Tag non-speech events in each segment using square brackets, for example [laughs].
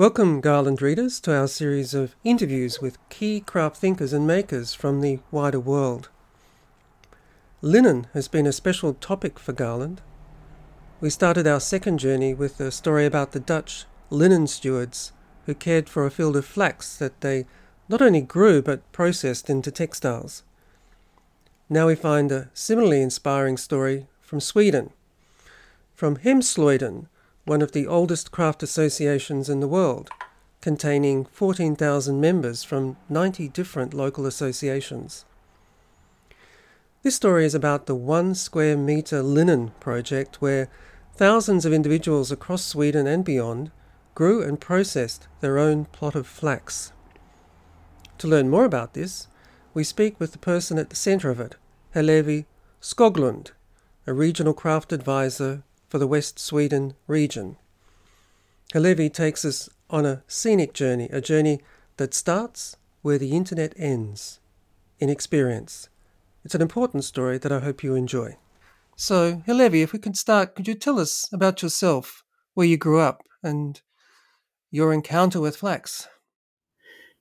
Welcome, Garland readers, to our series of interviews with key craft thinkers and makers from the wider world. Linen has been a special topic for Garland. We started our second journey with a story about the Dutch linen stewards who cared for a field of flax that they not only grew but processed into textiles. Now we find a similarly inspiring story from Sweden. From Hemslöjden, one of the oldest craft associations in the world, containing 14,000 members from 90 different local associations. This story is about the One Square Metre Linen project, where thousands of individuals across Sweden and beyond grew and processed their own plot of flax. To learn more about this, we speak with the person at the centre of it, Hillevi Skoglund, a regional craft advisor for the West Sweden region. Hillevi takes us on a scenic journey, a journey that starts where the internet ends, in experience. It's an important story that I hope you enjoy. So, Hillevi, if we can start, could you tell us about yourself, where you grew up, and your encounter with flax?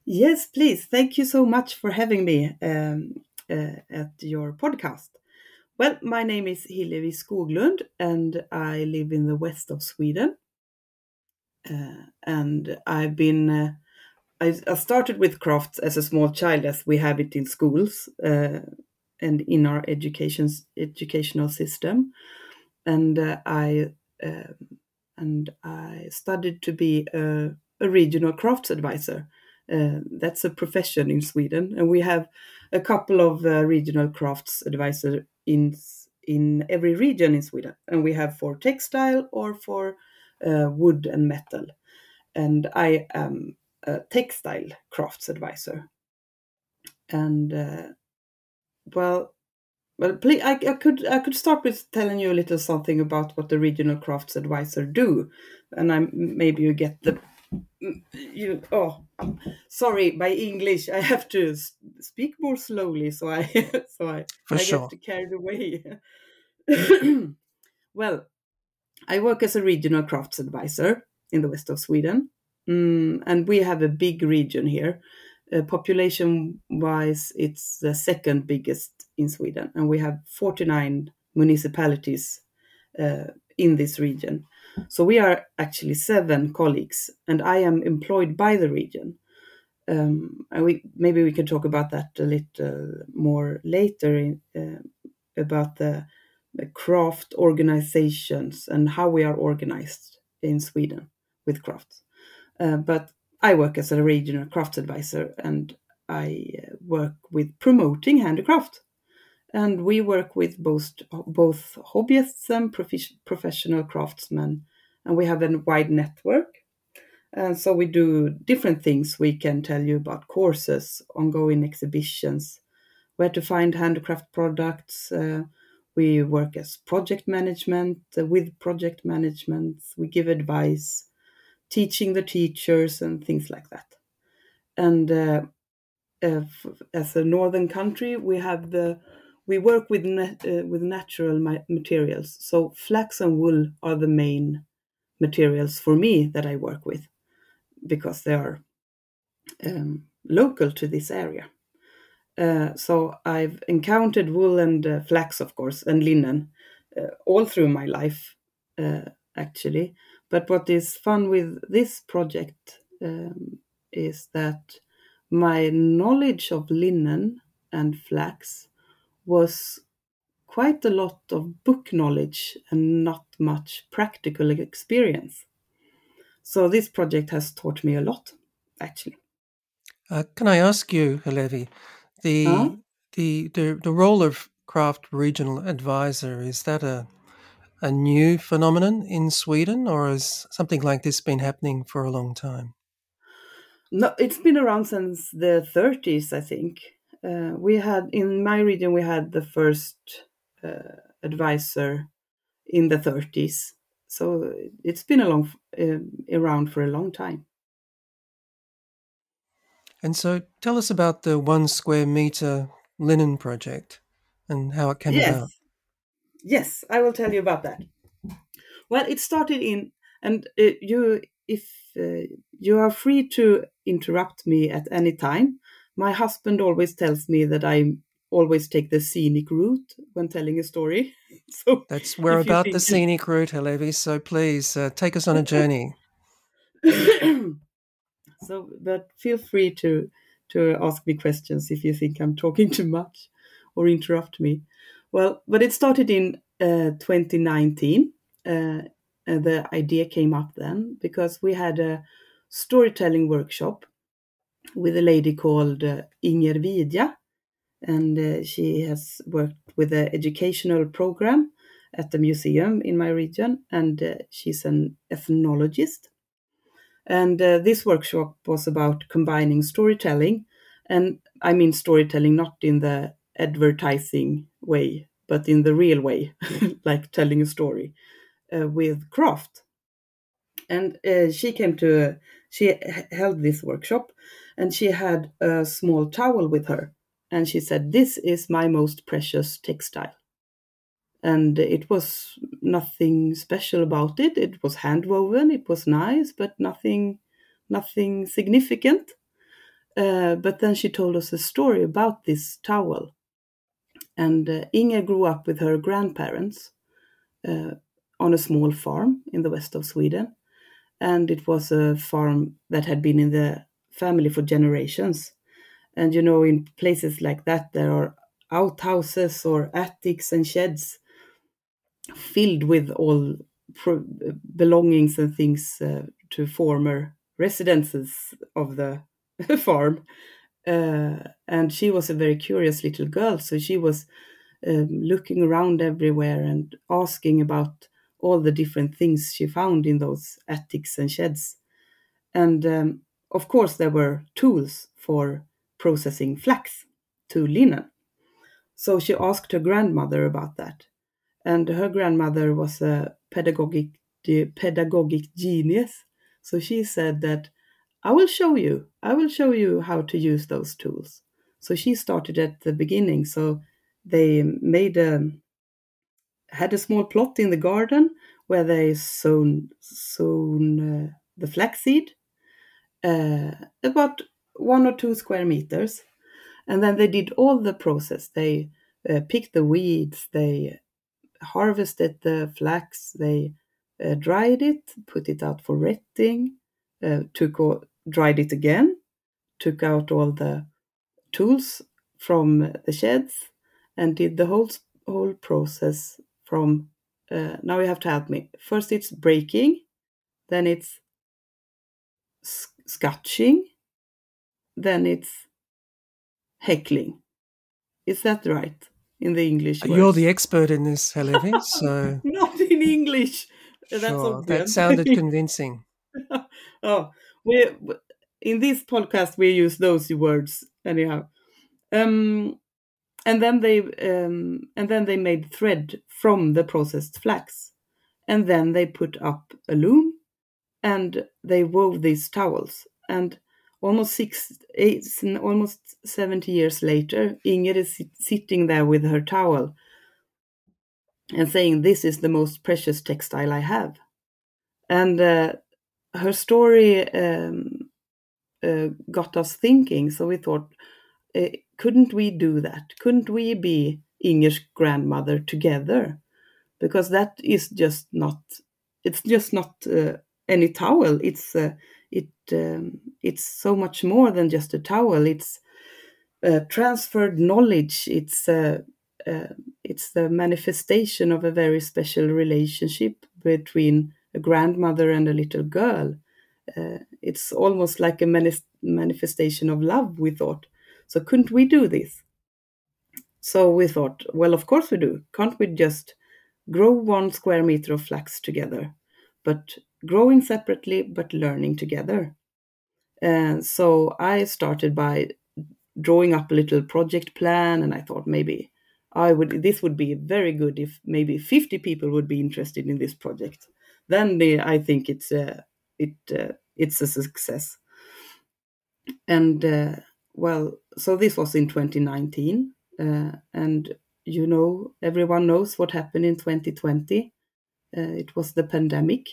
Yes, please. Thank you so much for having me um, uh, at your podcast. Well, my name is Hillevi Skoglund and I live in the west of Sweden. Uh, and I've been, uh, I, I, started with crafts as a small child, as we have it in schools uh, and in our education educational system. And uh, I um, and I studied to be a, a regional crafts advisor. Uh, that's a profession in Sweden, and we have a couple of uh, regional crafts advisor in in every region in Sweden, and we have for textile or for uh, wood and metal. And I am a textile crafts advisor. And uh, well, well, please, I, I, could I could start with telling you a little something about what the regional crafts advisor do, and I maybe you get the you oh sorry my english i have to speak more slowly so i [laughs] so i, For I sure. get carried away well i work as a regional crafts advisor in the west of sweden. Mm, and we have a big region here. Uh, population wise it's the second biggest in sweden and we have 49 municipalities uh, in this region so we are actually seven colleagues, and I am employed by the region. Um, and we maybe we can talk about that a little more later in, uh, about the, the craft organizations and how we are organized in Sweden with crafts. Uh, but I work as a regional crafts advisor, and I uh, work with promoting handicraft and we work with both both hobbyists and prof- professional craftsmen and we have a wide network. And so we do different things we can tell you about courses ongoing exhibitions where to find handicraft products. Uh, we work as project management uh, with project management. We give advice teaching the teachers and things like that. And uh, as a northern country we have the we work with uh, with natural ma- materials. So flax and wool are the main materials for me that I work with because they are um, local to this area. Uh, so I've encountered wool and uh, flax, of course, and linen uh, all through my life, uh, actually. But what is fun with this project um, is that my knowledge of linen and flax was quite a lot of book knowledge and not much practical experience. So this project has taught me a lot, actually. Uh, can I ask you, Hillevi, the, huh? the the the role of craft regional advisor is that a a new phenomenon in Sweden, or has something like this been happening for a long time? No, it's been around since the 30s, I think uh, we had in my region we had the first uh, advisor in the 30s so it's been a long uh, around for a long time and so tell us about the one square meter linen project and how it came yes. about yes i will tell you about that well it started in and uh, you if uh, you are free to interrupt me at any time. My husband always tells me that I always take the scenic route when telling a story. [laughs] so that's we're about the scenic route, Hillevi. So please uh, take us on a journey. [coughs] so, but feel free to to ask me questions if you think I'm talking too much or interrupt me. Well, but it started in uh, 2019. Uh, the idea came up then because we had a storytelling workshop with a lady called uh, Inger Vidja, and uh, she has worked with an educational program at the museum in my region, and uh, she's an ethnologist. And uh, this workshop was about combining storytelling, and I mean storytelling not in the advertising way, but in the real way, [laughs] like telling a story uh, with craft. And uh, she came to, she held this workshop and she had a small towel with her. And she said, This is my most precious textile. And it was nothing special about it. It was hand woven, it was nice, but nothing, nothing significant. Uh, but then she told us a story about this towel. And uh, Inge grew up with her grandparents uh, on a small farm in the west of Sweden. And it was a farm that had been in the family for generations. And you know, in places like that, there are outhouses or attics and sheds filled with all pro- belongings and things uh, to former residences of the [laughs] farm. Uh, and she was a very curious little girl, so she was um, looking around everywhere and asking about all the different things she found in those attics and sheds. And um, of course, there were tools for processing flax to linen. So she asked her grandmother about that. And her grandmother was a pedagogic, pedagogic genius. So she said that, I will show you, I will show you how to use those tools. So she started at the beginning. So they made a, had a small plot in the garden where they sown sown uh, the flaxseed, uh, about one or two square meters, and then they did all the process. They uh, picked the weeds, they harvested the flax, they uh, dried it, put it out for retting, uh, took all, dried it again, took out all the tools from the sheds, and did the whole whole process from uh, now you have to help me. First it's breaking, then it's scotching, then it's heckling. Is that right in the English? Words? You're the expert in this, Hillevi. [laughs] So not in English. Sure, that sounded [laughs] convincing. oh, we in this podcast we use those words anyhow. Um, and then they um, and then they made thread from the processed flax and then they put up a loom and they wove these towels and almost six eight almost 70 years later inger is sitting there with her towel and saying this is the most precious textile i have and uh, her story um, uh, got us thinking so we thought uh, couldn't we do that? Couldn't we be Inger's grandmother together? Because that is just not. It's just not uh, any towel. It's uh, it. Um, it's so much more than just a towel. It's transferred knowledge. It's uh, it's the manifestation of a very special relationship between a grandmother and a little girl. Uh, it's almost like a manif- manifestation of love. We thought so couldn't we do this? So we thought, well, of course we do. Can't we just grow one square meter of flax together? But growing separately, but learning together. And so I started by drawing up a little project plan, and I thought maybe I would. This would be very good if maybe 50 people would be interested in this project. Then the, I think it's a it uh, it's a success. And uh, well, so this was in 2019, uh, and you know, everyone knows what happened in 2020. Uh, it was the pandemic.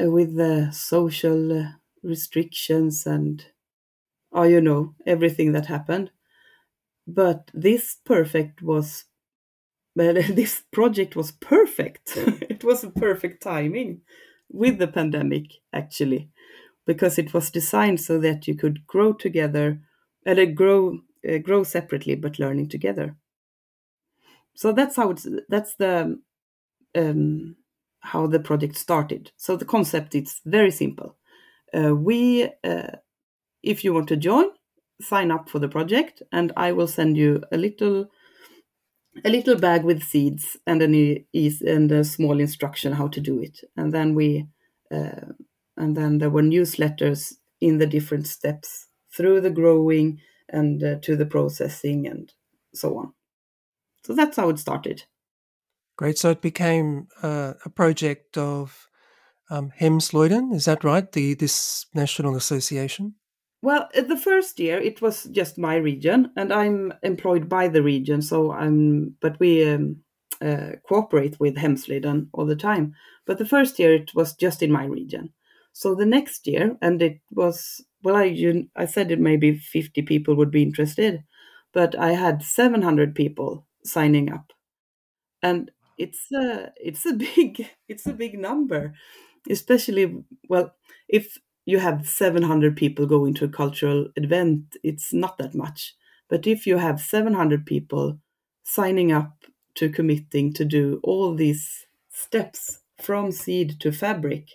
uh, with the social uh, restrictions and oh you know everything that happened but this perfect was well, [laughs] this project was perfect [laughs] it was a perfect timing with the pandemic actually because it was designed so that you could grow together and uh, grow uh, grow separately but learning together so that's how it's that's the um, how the project started. So the concept is very simple. Uh, we uh, if you want to join sign up for the project and i will send you a little a little bag with seeds and an e- and a small instruction how to do it. And then we uh, and then there were newsletters in the different steps through the growing and uh, to the processing and so on. So that's how it started Great. So it became uh, a project of um, Hemslöjden, is that right? The this national association. Well, uh, the first year it was just my region, and I'm employed by the region. So I'm, but we um, uh, cooperate with Hemslöjden all the time. But the first year it was just in my region. So the next year, and it was well, I you, I said it maybe 50 people would be interested, but I had 700 people signing up, and it's a it's a [laughs] big it's a big number, especially well if you have 700 people going to a cultural event, it's not that much. But if you have 700 people signing up to committing to do all these steps from seed to fabric,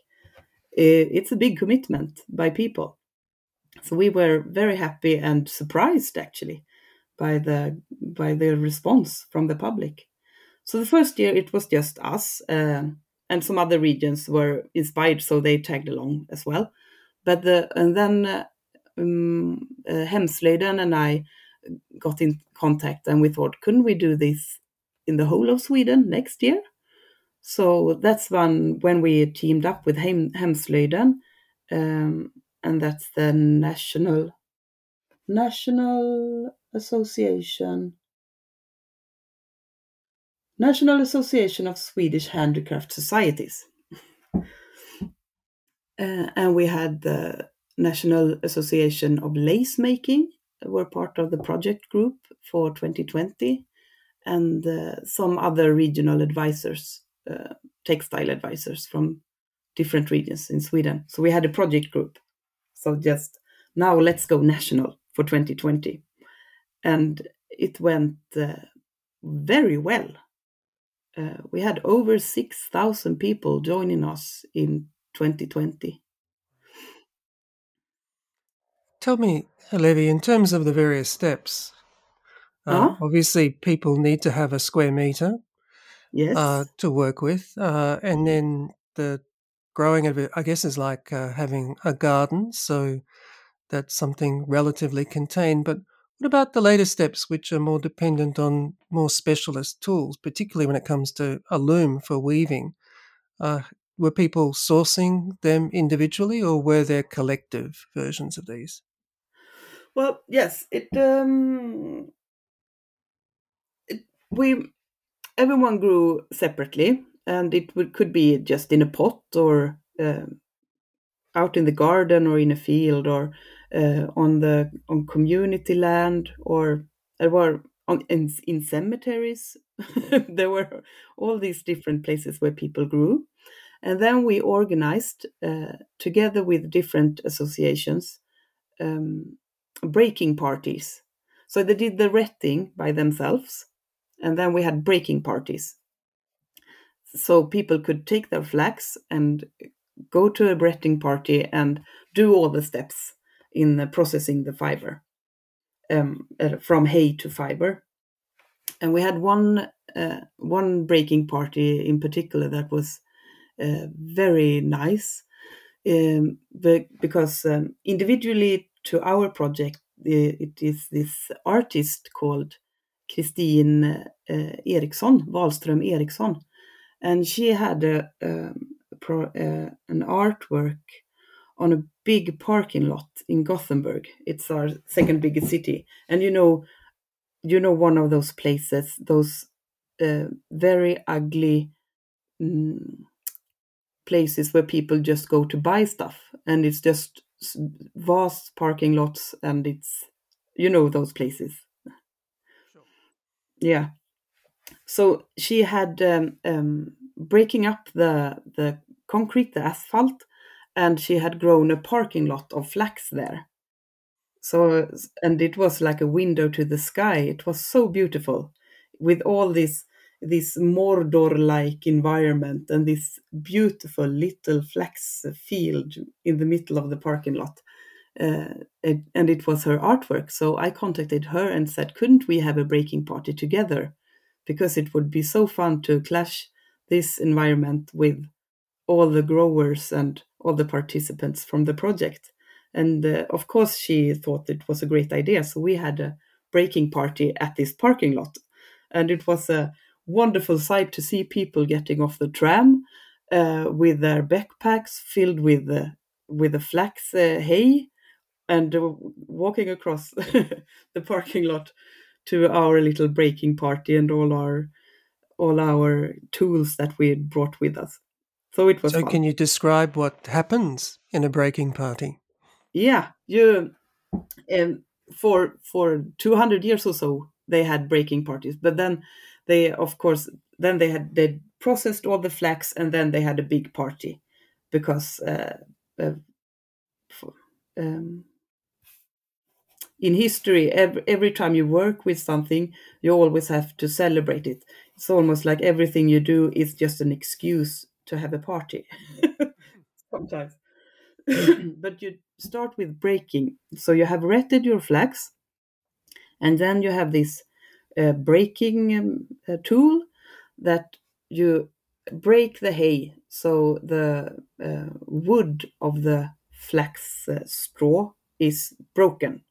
eh, it's a big commitment by people. So we were very happy and surprised actually by the by the response from the public. So the first year it was just us, uh, and some other regions were inspired, so they tagged along as well but the and then uh, um, uh, and I got in contact, and we thought, couldn't we do this in the whole of Sweden next year? So that's one when we teamed up with Hem, um, and that's the national national association National Association of Swedish Handicraft Societies. Uh, and we had the National Association of Lace Making were part of the project group for 2020, and uh, some other regional advisors, uh, textile advisors from different regions in Sweden. So we had a project group. So just now let's go national for 2020. And it went uh, very well. Uh, we had over 6,000 people joining us in 2020. Tell me, Levi, in terms of the various steps, uh, Huh? obviously people need to have a square meter Yes. uh, to work with, uh, and then the growing of it, I guess, is like uh, having a garden. So that's something relatively contained. But what about the later steps, which are more dependent on more specialist tools, particularly when it comes to a loom for weaving? Uh, were people sourcing them individually, or were there collective versions of these? Well, yes, it um it, we everyone grew separately and it would, could be just in a pot or uh, out in the garden or in a field or uh, on the on community land or there were on in, in cemeteries [laughs] there were all these different places where people grew and then we organized uh, together with different associations um, breaking parties. So they did the retting by themselves, and then we had breaking parties. So people could take their flax and go to a retting party and do all the steps in processing the fiber um, uh, from hay to fiber. And we had one uh, one breaking party in particular that was uh, very nice um, be- because um, individually to our project, it is this artist called Christine uh, Eriksson, Wahlström Eriksson, and she had a, um, pro, uh, an artwork on a big parking lot in Gothenburg. It's our second biggest city, and you know, you know one of those places, those uh, very ugly. Mm, places where people just go to buy stuff, and it's just vast parking lots, and it's you know those places. Sure. Yeah. So she had um, um, breaking up the the concrete, the asphalt, and she had grown a parking lot of flax there. So, and it was like a window to the sky. It was so beautiful with all this this Mordor-like environment and this beautiful little flax field in the middle of the parking lot. Uh, and it was her artwork. So I contacted her and said, couldn't we have a breaking party together? Because it would be so fun to clash this environment with all the growers and all the participants from the project. And uh, of course, she thought it was a great idea. So we had a breaking party at this parking lot. And it was a wonderful sight to see people getting off the tram uh, with their backpacks filled with, uh, with the flax uh, hay and uh, walking across [laughs] the parking lot to our little breaking party and all our all our tools that we brought with us. So it was. So, fun. can you describe what happens in a breaking party? Yeah, you um, for for two hundred years or so they had breaking parties, but then they, of course, then they had they processed all the flax and then they had a big party because uh, uh, for, um, in history, every, every time you work with something, you always have to celebrate it. It's almost like everything you do is just an excuse to have a party [laughs] sometimes. [clears throat] but you start with breaking. So you have retted your flax, and then you have this uh, breaking um, uh, tool that you break the hay. So the uh, wood of the flax uh, straw is broken.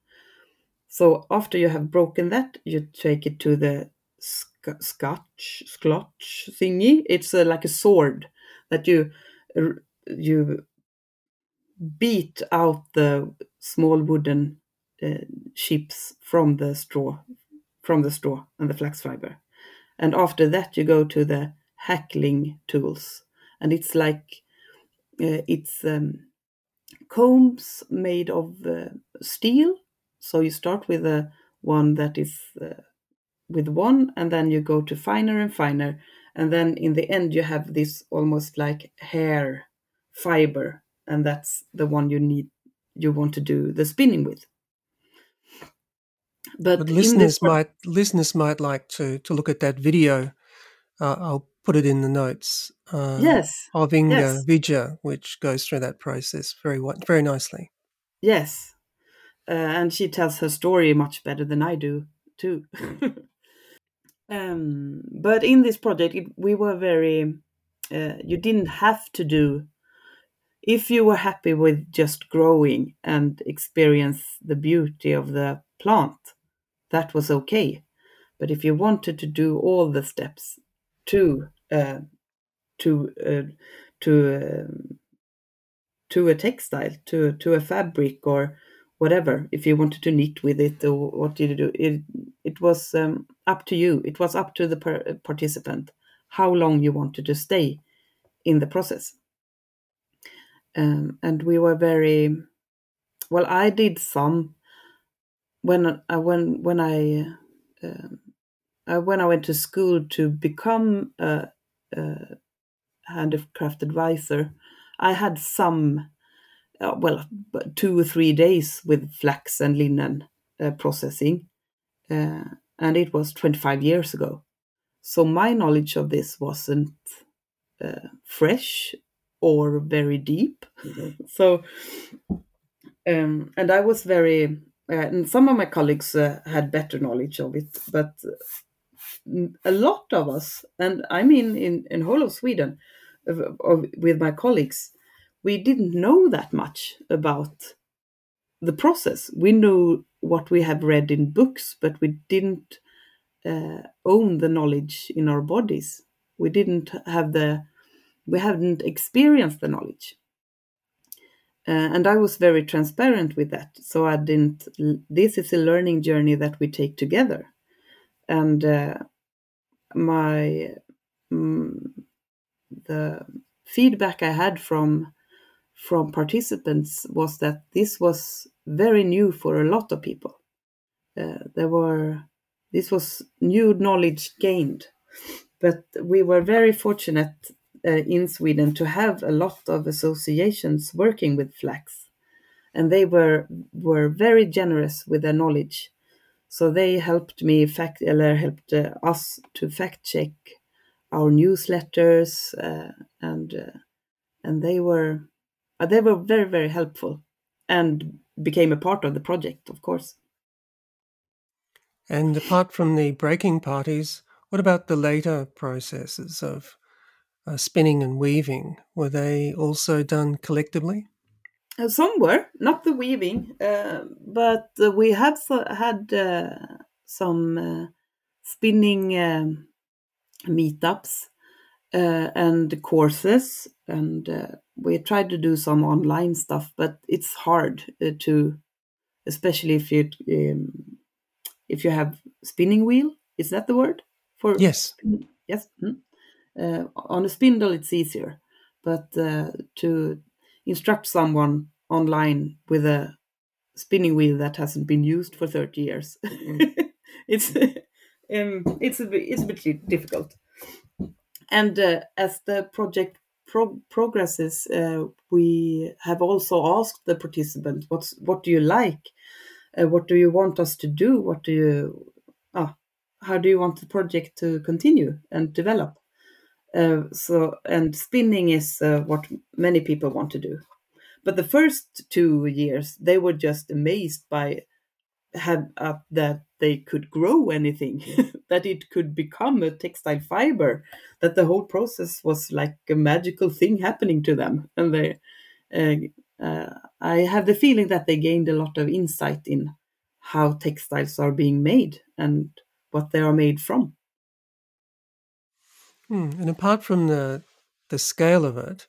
So after you have broken that, you take it to the sc- scotch, scotch thingy. It's uh, like a sword that you you beat out the small wooden uh, chips from the straw, from the straw and the flax fiber, and after that you go to the hackling tools, and it's like uh, it's um, combs made of uh, steel. So you start with a one that is with one, and then you go to finer and finer, and then in the end you have this almost like hair fiber and that's the one you need you want to do the spinning with. But, but listeners might listeners might like to to look at that video. Uh, i'll put it in the notes. Uh, yes of inga yes. vija which goes through that process very very nicely. Yes. Uh, and she tells her story much better than i do too [laughs] Um, but in this project, it, we were very, uh, you didn't have to do, if you were happy with just growing and experience the beauty of the plant, that was okay. But if you wanted to do all the steps to, uh, to, uh, to, um, to a textile, to, to a fabric or whatever if you wanted to knit with it or what did you do it it was um, up to you. It was up to the per- participant how long you wanted to stay in the process. Um, and we were very well i did some when i uh, when when i uh, uh, when i went to school to become a, a handicraft advisor i had some uh, well, two or three days with flax and linen uh, processing, uh, and it was 25 years ago. So my knowledge of this wasn't uh, fresh or very deep. Mm-hmm. [laughs] so, um, and I was very, uh, and some of my colleagues uh, had better knowledge of it, but a lot of us, and I mean in in whole of Sweden, of, of, with my colleagues, we didn't know that much about the process. We knew what we have read in books, but we didn't uh, own the knowledge in our bodies. We didn't have the, we hadn't experienced the knowledge. Uh, and I was very transparent with that. So I didn't, this is a learning journey that we take together. And uh, my, mm, the feedback I had from from participants was that this was very new for a lot of people. Uh, there were this was new knowledge gained, but we were very fortunate uh, in Sweden to have a lot of associations working with flax, and they were were very generous with their knowledge. So they helped me fact, or helped uh, us to fact check our newsletters, uh, and uh, and they were they were very very helpful, and became a part of the project, of course. And apart from the breaking parties, what about the later processes of uh, spinning and weaving? Were they also done collectively? Uh, some were, not the weaving, uh, but we have had uh, some uh, spinning um, meetups uh, and courses, and we tried to do some online stuff, but it's hard to, especially if you um, if you have spinning wheel. Is that the word for yes? Yes. Mm. Uh, on a spindle, it's easier, but uh, to instruct someone online with a spinning wheel that hasn't been used for 30 years, [laughs] it's um, it's a bit, it's a bit difficult. And uh, as the project pro- progresses, uh, we have also asked the participants, "What's what do you like? Uh, what do you want us to do? What do you? Ah, how do you want the project to continue and develop?" Uh, so, and spinning is uh, what many people want to do. But the first two years, they were just amazed by have uh, that they could grow anything, [laughs] that it could become a textile fiber, that the whole process was like a magical thing happening to them, and they. Uh, uh, I have the feeling that they gained a lot of insight in how textiles are being made and what they are made from. Hmm. And apart from the the scale of it,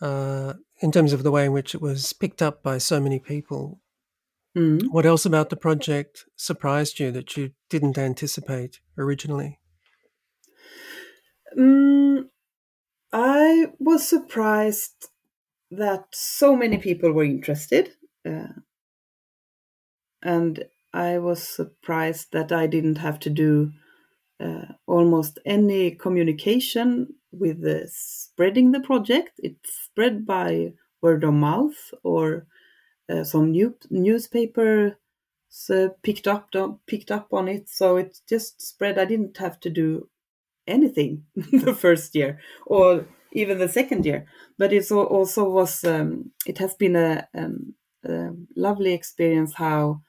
uh, in terms of the way in which it was picked up by so many people, mm. what else about the project surprised you that you didn't anticipate originally? Mm, I was surprised that so many people were interested. Uh, and I was surprised that I didn't have to do uh, almost any communication with the spreading the project. It's spread by word of mouth or some new newspaper uh, picked up picked up on it. So it just spread. I didn't have to do anything [laughs] the first year or even the second year. But it also was um, it has been a, um, a, lovely experience how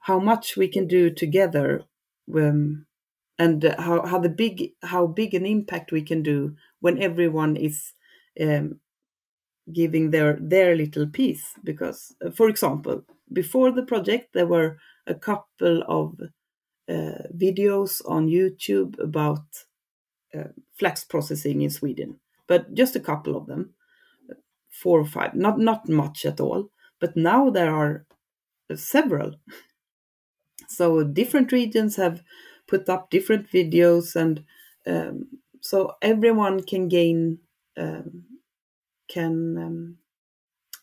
how much we can do together. Um, and how, how the big how big an impact we can do when everyone is um, giving their their little piece because uh, for example before the project there were a couple of uh, videos on youtube about uh, flax processing in sweden but just a couple of them four or five not not much at all but now there are several. [laughs] So different regions have put up different videos and um, so everyone can gain um, can um,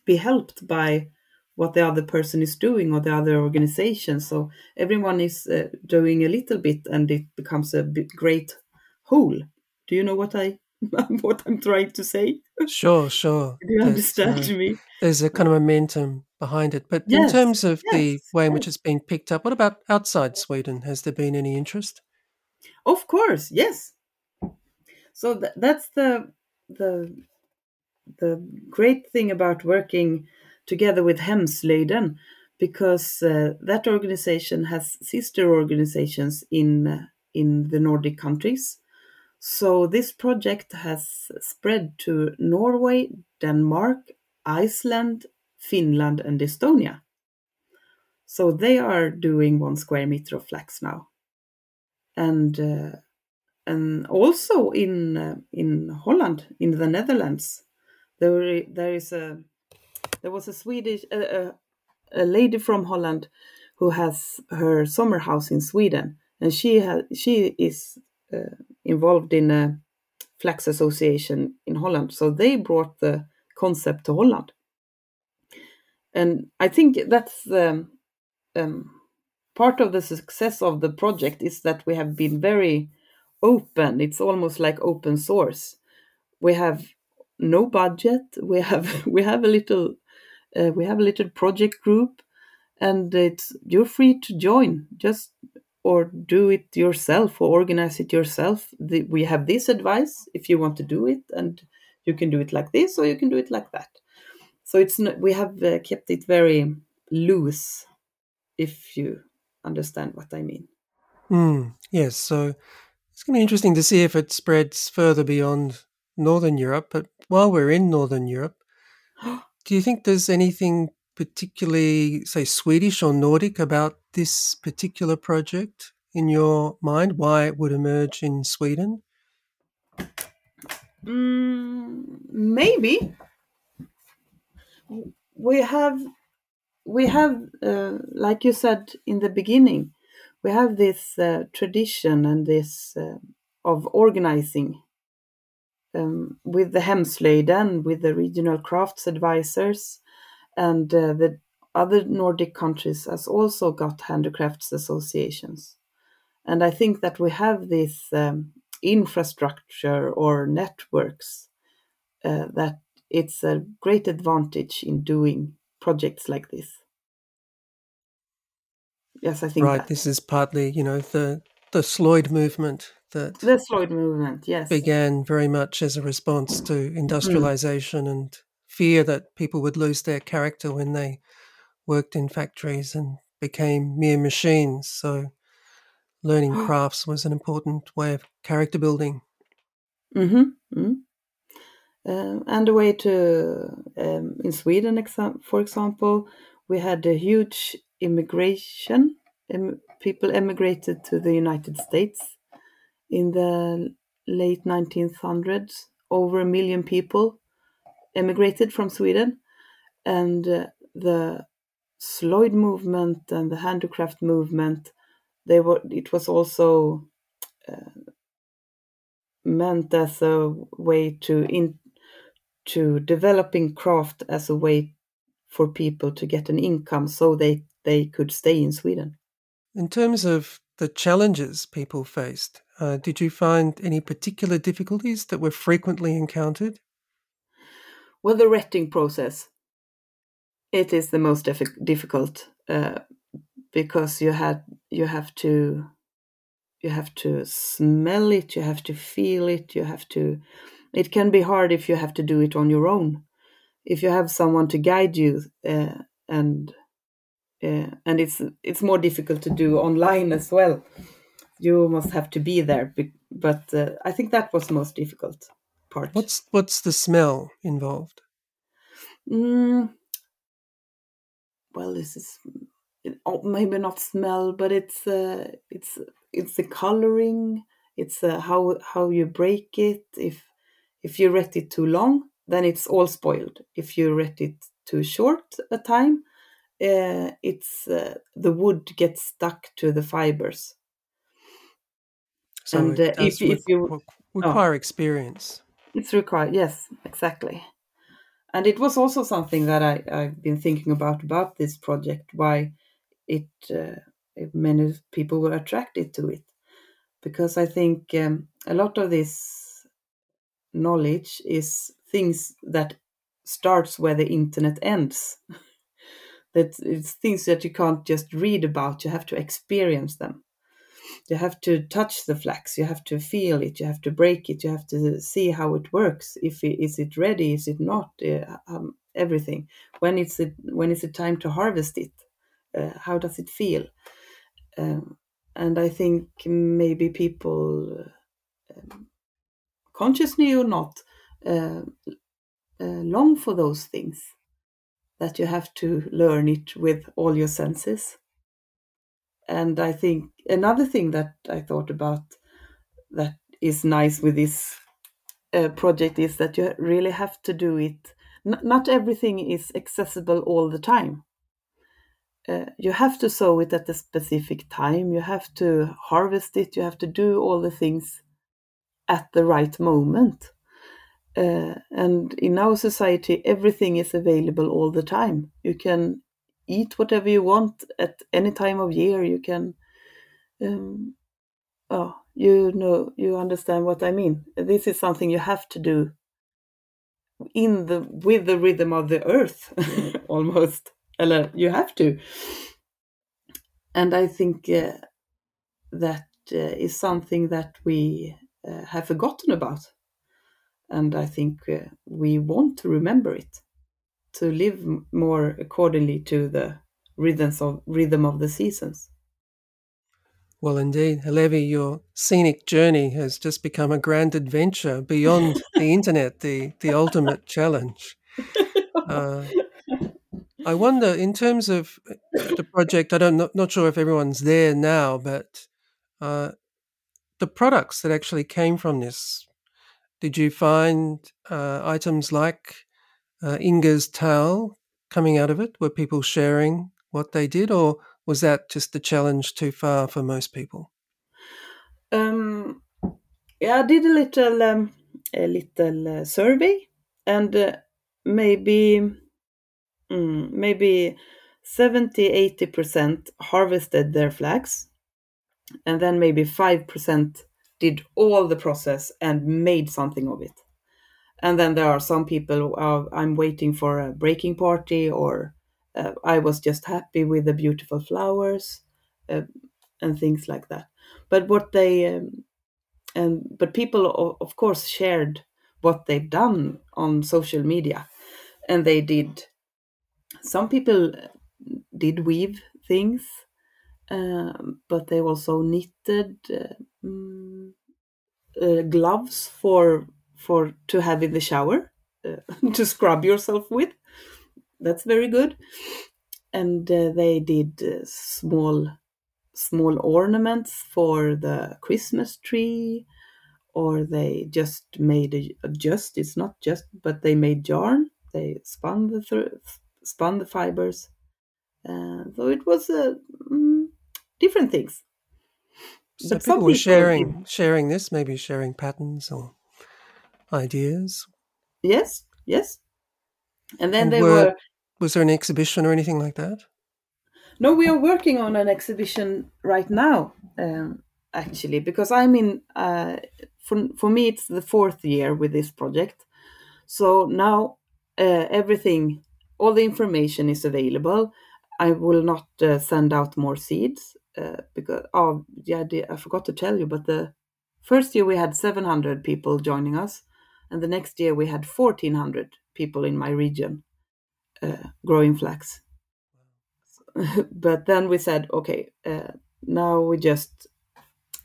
be helped by what the other person is doing or the other organization. So everyone is uh, doing a little bit and it becomes a great whole. Do you know what i [laughs] what i'm trying to say? Sure sure. [laughs] Do you understand uh, me? there's a kind of momentum behind it. But yes, in terms of yes, the way in yes. which it's being picked up what about outside sweden? Has there been any interest? Of course, yes. So th- that's the the the great thing about working together with Hemslöjden, because uh, that organization has sister organizations in uh, in the Nordic countries. So this project has spread to Norway, Denmark, Iceland, Finland, and Estonia. So they are doing one square meter of flax now and uh, and also in uh, in Holland, in the Netherlands, there there is a there was a Swedish a, a lady from Holland who has her summer house in Sweden, and she has she is uh, involved in a Flax Association in Holland. So they brought the concept to Holland. And I think that's the um, part of the success of the project is that we have been very open. It's almost like open source. We have no budget. We have [laughs] we have a little uh, we have a little project group, and it's you're free to join. Just or do it yourself or organize it yourself. The, we have this advice if you want to do it, and you can do it like this or you can do it like that. So it's not, we have uh, kept it very loose, if you understand what I mean. Mm, yes, so it's going to be interesting to see if it spreads further beyond Northern Europe. But while we're in Northern Europe, [gasps] do you think there's anything particularly, say, Swedish or Nordic about this particular project in your mind? Why it would emerge in Sweden? Mm, maybe we have we have uh, like you said in the beginning we have this uh, tradition and this uh, of organizing um, with the Hemslöjden, with the regional crafts advisors, and uh, the other Nordic countries has also got handicrafts associations. And I think that we have this um, infrastructure or networks uh, that it's a great advantage in doing projects like this. Yes, I think right. that. This is partly, you know, the the Slöjd movement that the Slöjd movement, yes, began very much as a response to Mm. industrialization and fear that people would lose their character when they worked in factories and became mere machines. So, learning [gasps] crafts was an important way of character building. hmm Uh, and a way to, um, in Sweden, exa- for example, we had a huge immigration. Em- people emigrated to the United States in the late 1900s. Over a million people emigrated from Sweden. And uh, the Sloyd movement and the handicraft movement, they were. It was also uh, meant as a way to in to developing craft as a way for people to get an income so they they could stay in Sweden. In terms of the challenges people faced, uh, did you find any particular difficulties that were frequently encountered? Well, the retting process it is the most diffi- difficult uh, because you had you have to you have to smell it, you have to feel it, you have to. It can be hard if you have to do it on your own. If you have someone to guide you, uh, and uh, and it's it's more difficult to do online as well. You must have to be there, but uh, I think that was the most difficult part. What's what's the smell involved? Mm, well, this is oh, maybe not smell, but it's uh, it's it's the coloring. It's uh, how how you break it. If if you let it too long, then it's all spoiled. If you let it too short a time, uh, it's uh, the wood gets stuck to the fibers. So And, uh, if- does if you- requ- require experience. It's required. Yes, exactly. And it was also something that I, I've been thinking about about this project. Why it uh, if many people were attracted to it, because I think um, a lot of this knowledge is things that starts where the internet ends. [laughs] that it's things that you can't just read about. You have to experience them you have to touch the flax you have to feel it you have to break it you have to see how it works if it, is it ready is it not uh, um, everything. When it's it when is it time to harvest it uh, how does it feel? Um, and i think maybe people um, consciously or not uh, uh, long for those things that you have to learn it with all your senses and I think another thing that I thought about that is nice with this uh, project is that you really have to do it. N- not everything is accessible all the time. Uh, you have to sow it at a specific time. You have to harvest it. You have to do all the things at the right moment. Uh, and in our society, everything is available all the time. You can eat whatever you want at any time of year. You can, um, oh, you know, you understand what I mean. This is something you have to do in the with the rhythm of the earth, [laughs] almost. You have to. And I think uh, that uh, is something that we uh, have forgotten about. And I think uh, we want to remember it, to live more accordingly to the rhythms of rhythm of the seasons. Well, indeed, Hillevi, your scenic journey has just become a grand adventure beyond [laughs] the internet, the, the ultimate challenge. [laughs] Uh, I wonder, in terms of the project, I don't not, not sure if everyone's there now, but uh, the products that actually came from this, did you find uh, items like uh, Inga's towel coming out of it? Were people sharing what they did, or was that just the challenge too far for most people? Um, yeah, I did a little um, a little uh, survey, and uh, maybe mm, maybe 70 80 percent harvested their flax, and then maybe five percent did all the process and made something of it. And then there are some people uh, I'm waiting for a breaking party or uh, I was just happy with the beautiful flowers uh, and things like that. But what they um, and but people of course shared what they've done on social media, and they did. Some people did weave things, um, but they also knitted um, uh, gloves for for to have in the shower uh, [laughs] to scrub yourself with that's very good. And uh, they did uh, small small ornaments for the Christmas tree, or they just made a, just it's not just, but they made yarn. They spun the th- spun the fibers. Uh, so it was mm, different things. So but people were sharing sharing this, maybe sharing patterns or ideas. Yes, yes. And then and they were, were was there an exhibition or anything like that? No, we are working on an exhibition right now, um, actually, because I mean, uh, for for me, it's the fourth year with this project. So now uh, everything, all the information is available. I will not uh, send out more seeds uh, because oh yeah, I forgot to tell you, but the first year we had 700 people joining us, and the next year we had 1,400 people in my region uh, growing flax. [laughs] but then we said, okay, uh, now we just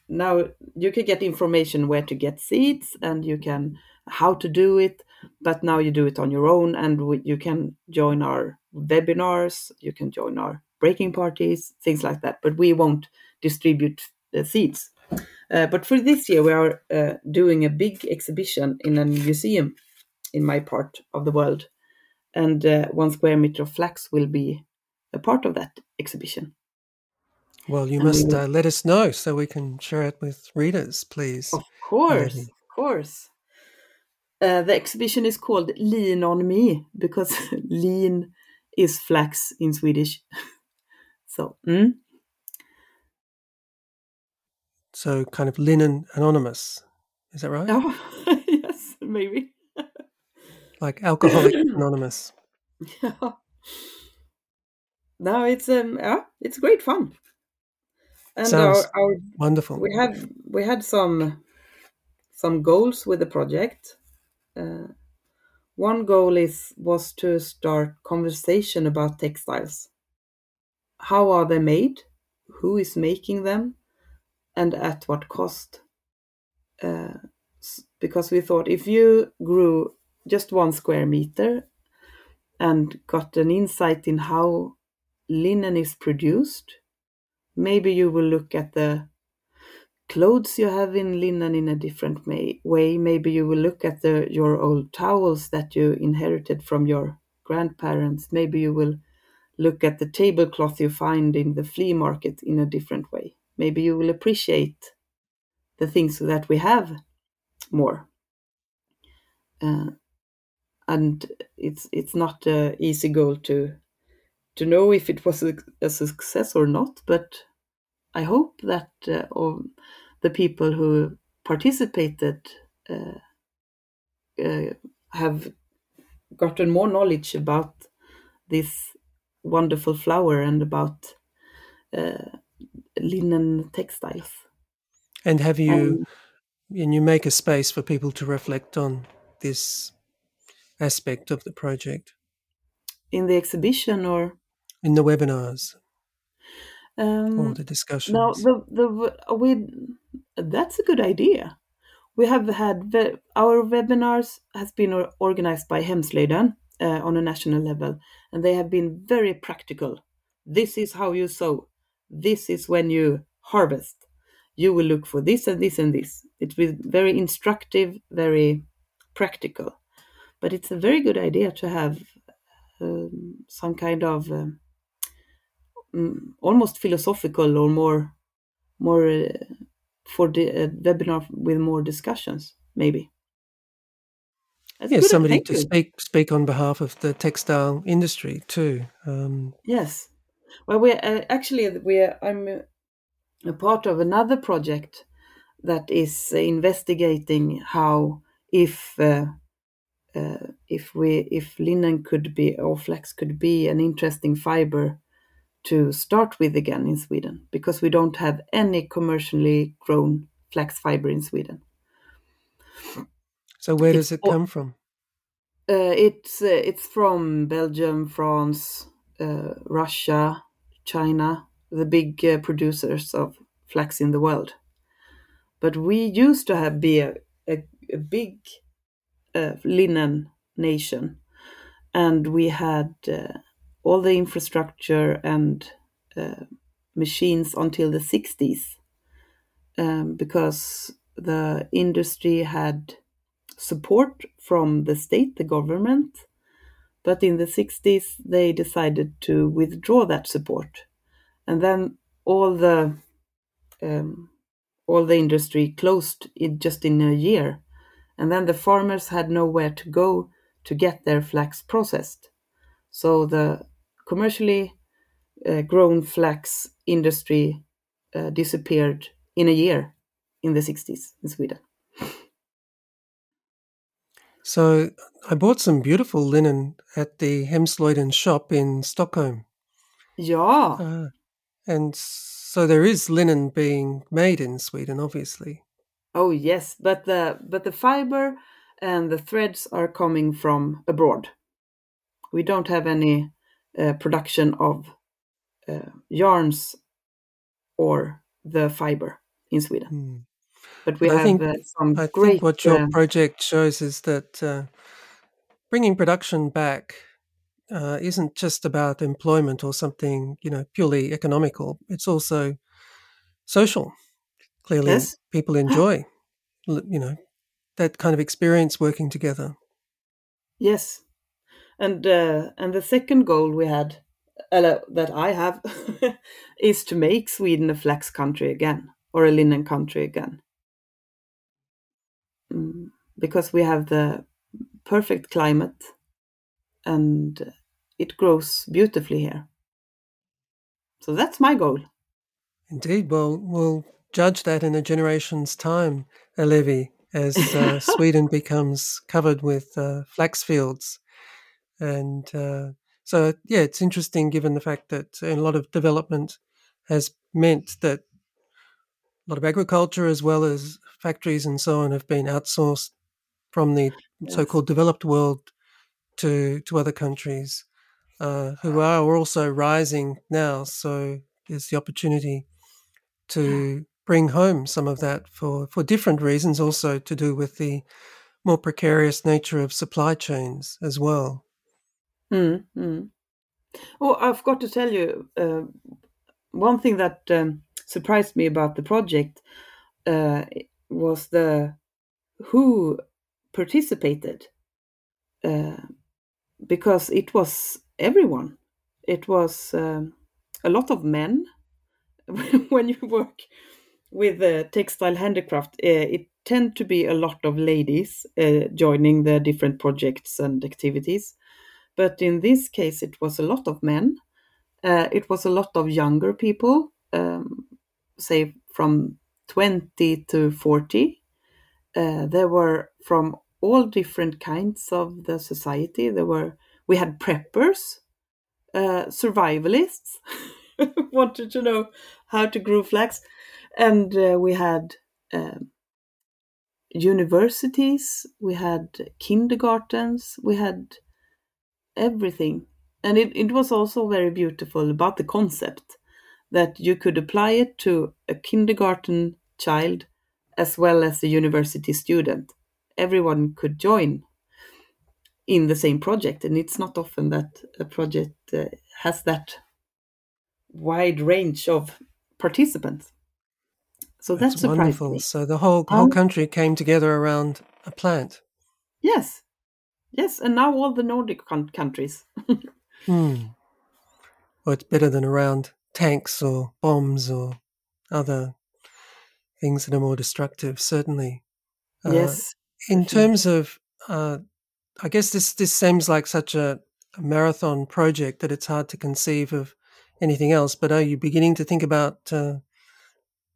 now you can get information where to get seeds and you can how to do it but now you do it on your own and we, you can join our webinars you can join our breaking parties things like that but we won't distribute the seeds uh, but for this year we are uh, doing a big exhibition in a museum in my part of the world and uh, one square meter of flax will be a part of that exhibition. Well, you and must we uh, let us know so we can share it with readers, please. Of course, of course. Uh, the exhibition is called Lean on Me because [laughs] lean is flax in Swedish. [laughs] so, mm? So kind of linen anonymous, is that right? Oh, [laughs] yes, maybe like Alcoholic [coughs] Anonymous. Yeah. [laughs] No, it's um yeah, it's great fun. And Sounds our, our wonderful. We have we had some some goals with the project. Uh, one goal is was to start conversation about textiles. How are they made? Who is making them? And at what cost? Uh, because we thought if you grew just one square meter and got an insight in how linen is produced. Maybe you will look at the clothes you have in linen in a different may, way. Maybe you will look at the, your old towels that you inherited from your grandparents. Maybe you will look at the tablecloth you find in the flea market in a different way. Maybe you will appreciate the things that we have more. Uh, and it's it's not an easy goal to to know if it was a, a success or not, but I hope that uh, the people who participated uh, uh, have gotten more knowledge about this wonderful flower and about uh, linen textiles. And have you, um, and you make a space for people to reflect on this aspect of the project? In the exhibition or? In the webinars um, or the discussions? No, the, the, we, that's a good idea. We have had ve- our webinars has been organized by Hemslöjden uh, on a national level, and they have been very practical. This is how you sow. This is when you harvest. You will look for this and this and this. It was very instructive, very practical. But it's a very good idea to have um, some kind of um, almost philosophical or more more uh, for the uh, webinar with more discussions, maybe. That's yes, somebody to speak speak on behalf of the textile industry too. Um, yes, well, we uh, actually we're I'm a part of another project that is investigating how if uh, uh, if we if linen could be or flax could be an interesting fiber to start with again in Sweden because we don't have any commercially grown flax fiber in Sweden. So where does it come from? Uh, it's uh, it's from Belgium, France, uh, Russia, China, the big uh, producers of flax in the world. But we used to have be a, a, a big uh, linen nation, and we had uh, all the infrastructure and uh, machines until the 60s um, because the industry had support from the state, the government. But in the 60s, they decided to withdraw that support. And then all the um, all the industry closed in just in a year. And then the farmers had nowhere to go to get their flax processed. So the commercially uh, grown flax industry uh, disappeared in a year in the 60s in Sweden. So I bought some beautiful linen at the Hemslöjden shop in Stockholm. Yeah. Uh, and so there is linen being made in Sweden, obviously. Oh yes, but the but the fiber and the threads are coming from abroad. We don't have any uh, production of uh, yarns or the fiber in Sweden. But we but have think, uh, some I great. think what your project shows is that uh, bringing production back uh, isn't just about employment or something you know purely economical. It's also social. Clearly, yes. people [laughs] enjoy you know that kind of experience working together. Yes, and uh, and the second goal we had uh, that I have [laughs] is to make Sweden a flax country again or a linen country again. Because we have the perfect climate and it grows beautifully here. So that's my goal. Indeed. Well, we'll judge that in a generation's time, Hillevi, as uh, [laughs] Sweden becomes covered with uh, flax fields and uh, so, yeah, it's interesting given the fact that a lot of development has meant that a lot of agriculture as well as factories and so on have been outsourced from the yes. so-called developed world to to other countries uh, who are also rising now. So there's the opportunity to bring home some of that for for different reasons, also to do with the more precarious nature of supply chains as well. Mm, mm. Oh, I've got to tell you, uh, one thing that um, surprised me about the project uh, was the who participated, uh, because it was everyone. It was um, a lot of men. [laughs] when you work with textile handicraft, uh, it tend to be a lot of ladies uh, joining the different projects and activities. But in this case, it was a lot of men. Uh, it was a lot of younger people, um, say from 20 to 40. Uh, there were from all different kinds of the society. There were we had preppers, uh, survivalists, [laughs] wanted to know how to grow flax, and uh, we had um, universities, we had kindergartens, we had everything. And it, it was also very beautiful about the concept that you could apply it to a kindergarten child as well as a university student. Everyone could join in the same project, and it's not often that a project uh, has that wide range of participants. So That's that surprised wonderful. So the whole whole Um, country came together around a plant. Yes, yes, and now all the Nordic coun- countries. [laughs] Hmm. Well, it's better than around tanks or bombs or other things that are more destructive. Certainly. Uh, yes, In terms of, uh, I guess this this seems like such a, a marathon project that it's hard to conceive of anything else. But are you beginning to think about uh,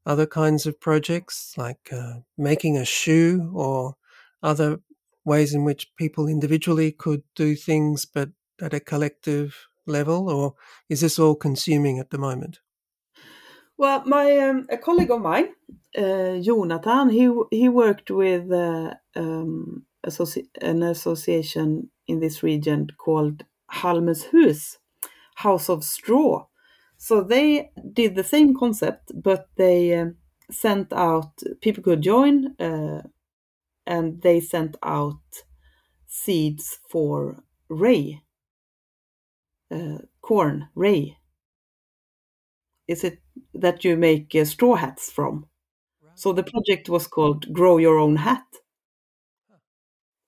other kinds of projects like uh, making a shoe or other ways in which people individually could do things, but at a collective level, or is this all consuming at the moment? Well, my um, a colleague of mine, uh, Jonathan, he he worked with uh, um, associ- an association in this region called Halmens Hus, House of Straw. So they did the same concept, but they um, sent out people could join, uh, and they sent out seeds for ray, uh, corn ray. Is it that you make uh, straw hats from? So the project was called Grow Your Own Hat.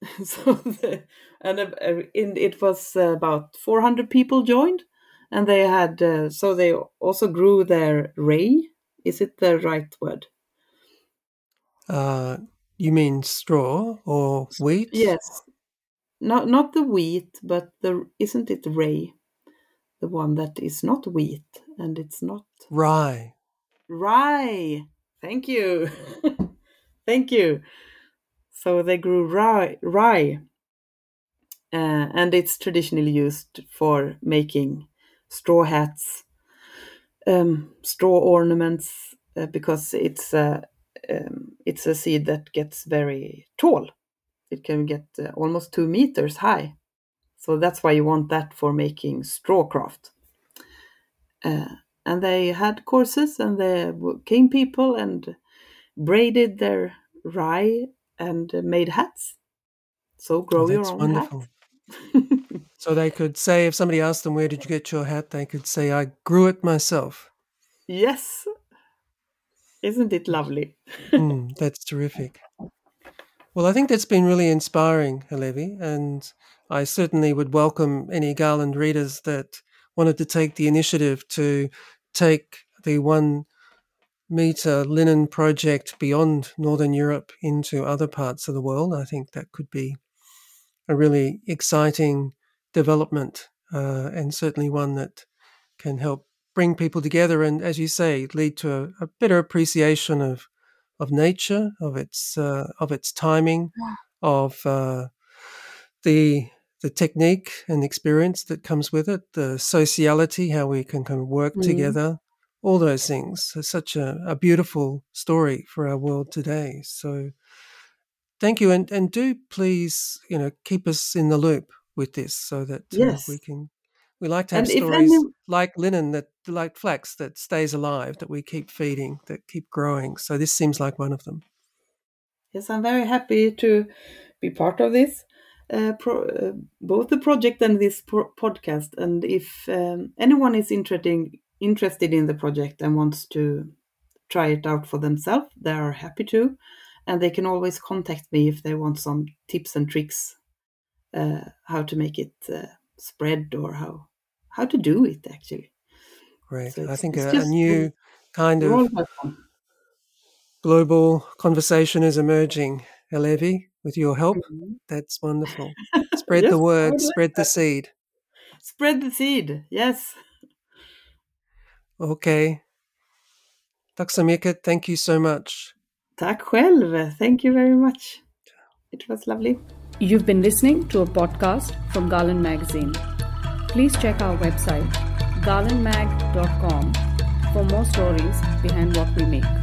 [laughs] so the, and uh, uh, in, it was about 400 people joined, and they had uh, so they also grew their ray. Is it the right word? Uh, you mean straw or wheat? Yes, not not the wheat, but the isn't it ray, the one that is not wheat and it's not Rye. rye. Thank you, [laughs] thank you. So they grew rye, rye, uh, and it's traditionally used for making straw hats, um, straw ornaments, uh, because it's a um, it's a seed that gets very tall. It can get uh, almost two meters high. So that's why you want that for making straw craft. Uh, and they had courses, and there came people and braided their rye and made hats. So grow Oh, your own wonderful. hat. So they could say, if somebody asked them, where did you get your hat? They could say, I grew it myself. yes. Isn't it lovely? Hmm, that's terrific. Well, I think that's been really inspiring, Hillevi, and I certainly would welcome any Garland readers that wanted to take the initiative to take the one meter linen project beyond Northern Europe into other parts of the world. I think that could be a really exciting development uh, and certainly one that can help bring people together and, as you say, lead to a, a better appreciation of of nature, of its uh, of its timing, of uh, the the technique and experience that comes with it, the sociality, how we can kind of work Mm. together, all those things. It's such a, a beautiful story for our world today. So thank you, and and do please you know keep us in the loop with this so that uh, Yes. we can. We like to have And stories any, like linen that like flax that stays alive that we keep feeding that keep growing so this seems like one of them yes, I'm very happy to be part of this, uh, pro, uh, both the project and this pro- podcast. And if um, anyone is interested interested in the project and wants to try it out for themselves, they are happy to, and they can always contact me if they want some tips and tricks, uh, how to make it uh, spread or how how to do it actually. great So i think a, a new kind of global conversation is emerging, Hillevi, with your help. Mm-hmm. That's wonderful. [laughs] Spread yes, the word, like spread that. the seed. Spread the seed, yes. Okay. Tack så mycket. Thank you so much. Tack själv. Thank you very much. It was lovely. You've been listening to a podcast from Garland Magazine. Please check our website, garlandmag.com, for more stories behind what we make.